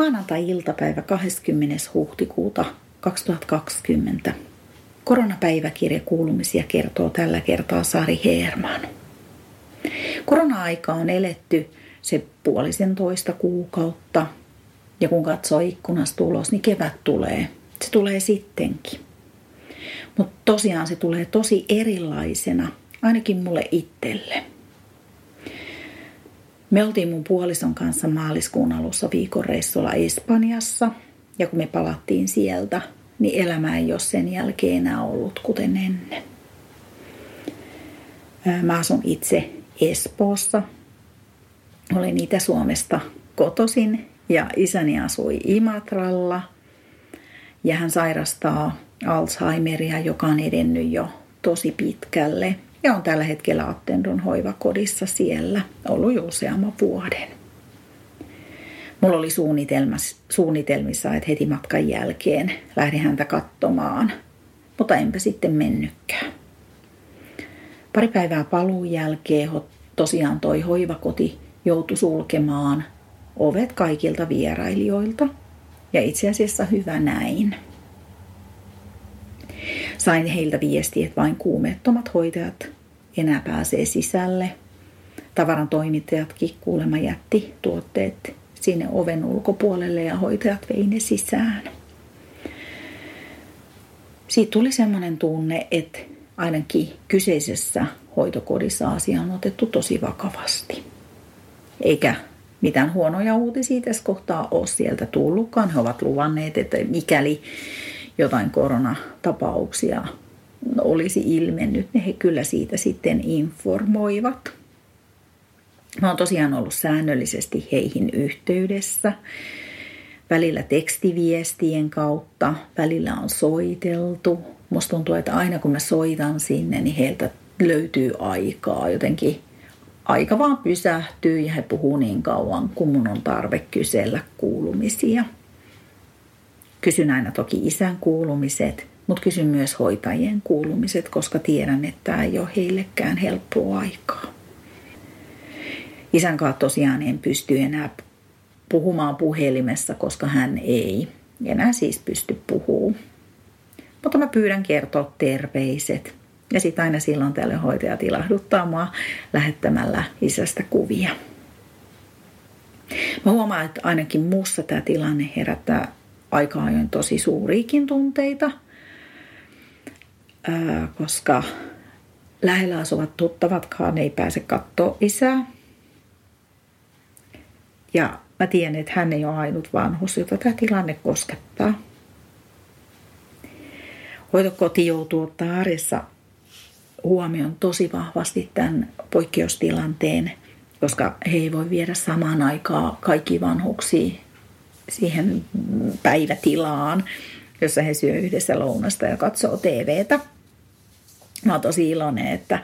Maanantai-iltapäivä 20. huhtikuuta 2020. Koronapäiväkirja kuulumisia kertoo tällä kertaa Sari Heerman. Korona-aika on eletty se puolisen toista kuukautta. Ja kun katsoo ikkunasta ulos, niin kevät tulee. Se tulee sittenkin. Mutta tosiaan se tulee tosi erilaisena, ainakin mulle itselle. Me oltiin mun puolison kanssa maaliskuun alussa viikon reissulla Espanjassa. Ja kun me palattiin sieltä, niin elämä ei ole sen jälkeen enää ollut kuten ennen. Mä asun itse Espoossa. Olen Itä-Suomesta kotosin ja isäni asui Imatralla. Ja hän sairastaa Alzheimeria, joka on edennyt jo tosi pitkälle. Ja on tällä hetkellä Attendon hoivakodissa siellä ollut jo useamman vuoden. Mulla oli suunnitelmissa, että heti matkan jälkeen lähdin häntä katsomaan, mutta enpä sitten mennytkään. Pari päivää paluun jälkeen tosiaan toi hoivakoti joutui sulkemaan ovet kaikilta vierailijoilta. Ja itse asiassa hyvä näin. Sain heiltä viestiä, että vain kuumettomat hoitajat enää pääsee sisälle. Tavaran toimittajatkin kuulemma jätti tuotteet sinne oven ulkopuolelle ja hoitajat vei ne sisään. Siitä tuli sellainen tunne, että ainakin kyseisessä hoitokodissa asia on otettu tosi vakavasti. Eikä mitään huonoja uutisia tässä kohtaa ole sieltä tullutkaan. He ovat luvanneet, että mikäli jotain koronatapauksia olisi ilmennyt, niin he kyllä siitä sitten informoivat. Mä oon tosiaan ollut säännöllisesti heihin yhteydessä. Välillä tekstiviestien kautta, välillä on soiteltu. Musta tuntuu, että aina kun mä soitan sinne, niin heiltä löytyy aikaa. Jotenkin aika vaan pysähtyy ja he puhuu niin kauan, kun mun on tarve kysellä kuulumisia. Kysyn aina toki isän kuulumiset, mutta kysyn myös hoitajien kuulumiset, koska tiedän, että tämä ei ole heillekään helppoa aikaa. Isän kanssa tosiaan en pysty enää puhumaan puhelimessa, koska hän ei enää siis pysty puhumaan. Mutta mä pyydän kertoa terveiset. Ja sitten aina silloin tälle hoitajat ilahduttaa mua lähettämällä isästä kuvia. Mä huomaan, että ainakin muussa tämä tilanne herättää aika ajoin tosi suuriikin tunteita, koska lähellä asuvat tuttavatkaan ei pääse katsoa isää. Ja mä tiedän, että hän ei ole ainut vanhus, jota tämä tilanne koskettaa. Hoitokoti joutuu ottaa arjessa huomioon tosi vahvasti tämän poikkeustilanteen, koska he ei voi viedä samaan aikaan kaikki vanhuksia siihen päivätilaan, jossa he syö yhdessä lounasta ja katsoo TVtä. Mä oon tosi iloinen, että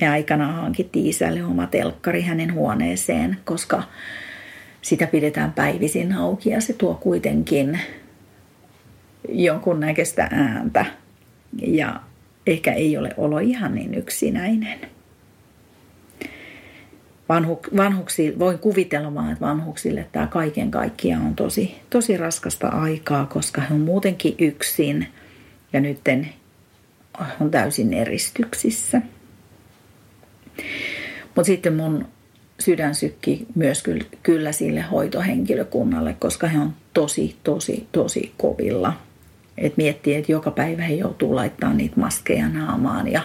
me aikana hankittiin isälle oma telkkari hänen huoneeseen, koska sitä pidetään päivisin auki ja se tuo kuitenkin jonkunnäköistä ääntä. Ja ehkä ei ole olo ihan niin yksinäinen. Vanhu, vanhuksi, voin kuvitella vaan, että vanhuksille tämä kaiken kaikkiaan on tosi, tosi raskasta aikaa, koska he on muutenkin yksin ja nyt on täysin eristyksissä. Mutta sitten mun sydän sykki myös kyllä, kyllä sille hoitohenkilökunnalle, koska he on tosi, tosi, tosi kovilla – et miettii, että joka päivä he joutuu laittamaan niitä maskeja naamaan ja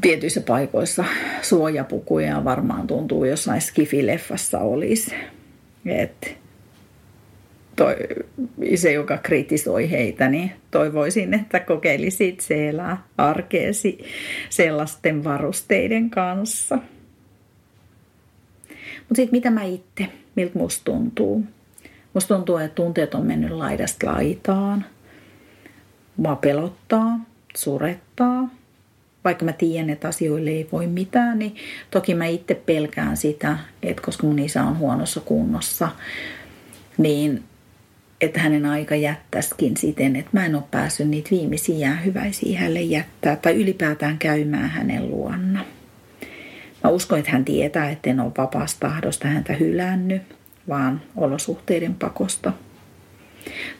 tietyissä paikoissa suojapukuja varmaan tuntuu jossain skifileffassa olisi. Et toi, se, joka kritisoi heitä, niin toivoisin, että kokeilisit siellä arkeesi sellaisten varusteiden kanssa. Mutta sitten mitä mä itse, miltä musta tuntuu? Musta tuntuu, että tunteet on mennyt laidasta laitaan. Mua pelottaa, surettaa. Vaikka mä tiedän, että asioille ei voi mitään, niin toki mä itse pelkään sitä, että koska mun isä on huonossa kunnossa, niin että hänen aika jättäisikin siten, että mä en ole päässyt niitä viimeisiä jäähyväisiä hänelle jättää tai ylipäätään käymään hänen luonna. Mä uskon, että hän tietää, että en ole vapaasta tahdosta häntä hylännyt, vaan olosuhteiden pakosta.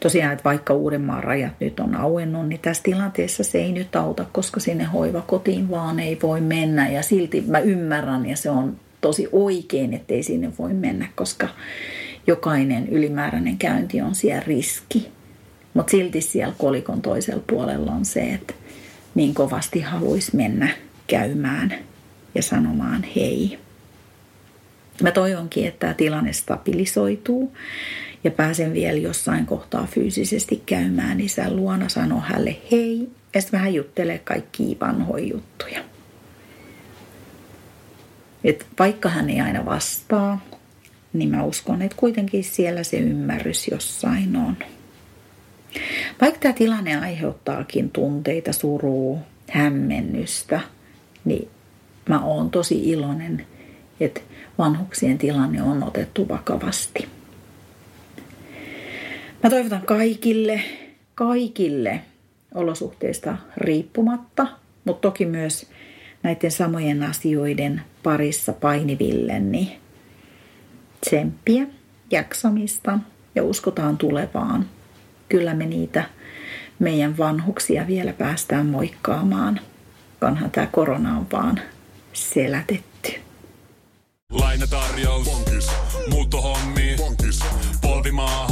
Tosiaan, että vaikka Uudenmaan rajat nyt on auennut, niin tässä tilanteessa se ei nyt auta, koska sinne hoivakotiin vaan ei voi mennä. Ja silti mä ymmärrän ja se on tosi oikein, että ei sinne voi mennä, koska jokainen ylimääräinen käynti on siellä riski. Mutta silti siellä kolikon toisella puolella on se, että niin kovasti haluaisi mennä käymään ja sanomaan hei. Mä toivonkin, että tämä tilanne stabilisoituu ja pääsen vielä jossain kohtaa fyysisesti käymään isän luona, sanoa hänelle hei ja sitten vähän juttelee kaikki vanhoja juttuja. Et vaikka hän ei aina vastaa, niin mä uskon, että kuitenkin siellä se ymmärrys jossain on. Vaikka tämä tilanne aiheuttaakin tunteita, surua, hämmennystä, niin mä oon tosi iloinen, että vanhuksien tilanne on otettu vakavasti. Mä toivotan kaikille, kaikille olosuhteista riippumatta, mutta toki myös näiden samojen asioiden parissa painiville, niin tsemppiä, jaksamista ja uskotaan tulevaan. Kyllä me niitä meidän vanhuksia vielä päästään moikkaamaan, onhan tämä korona on vaan selätetty. Lainatarjous. Muuttohommi. Bonkis. Polvimaaha.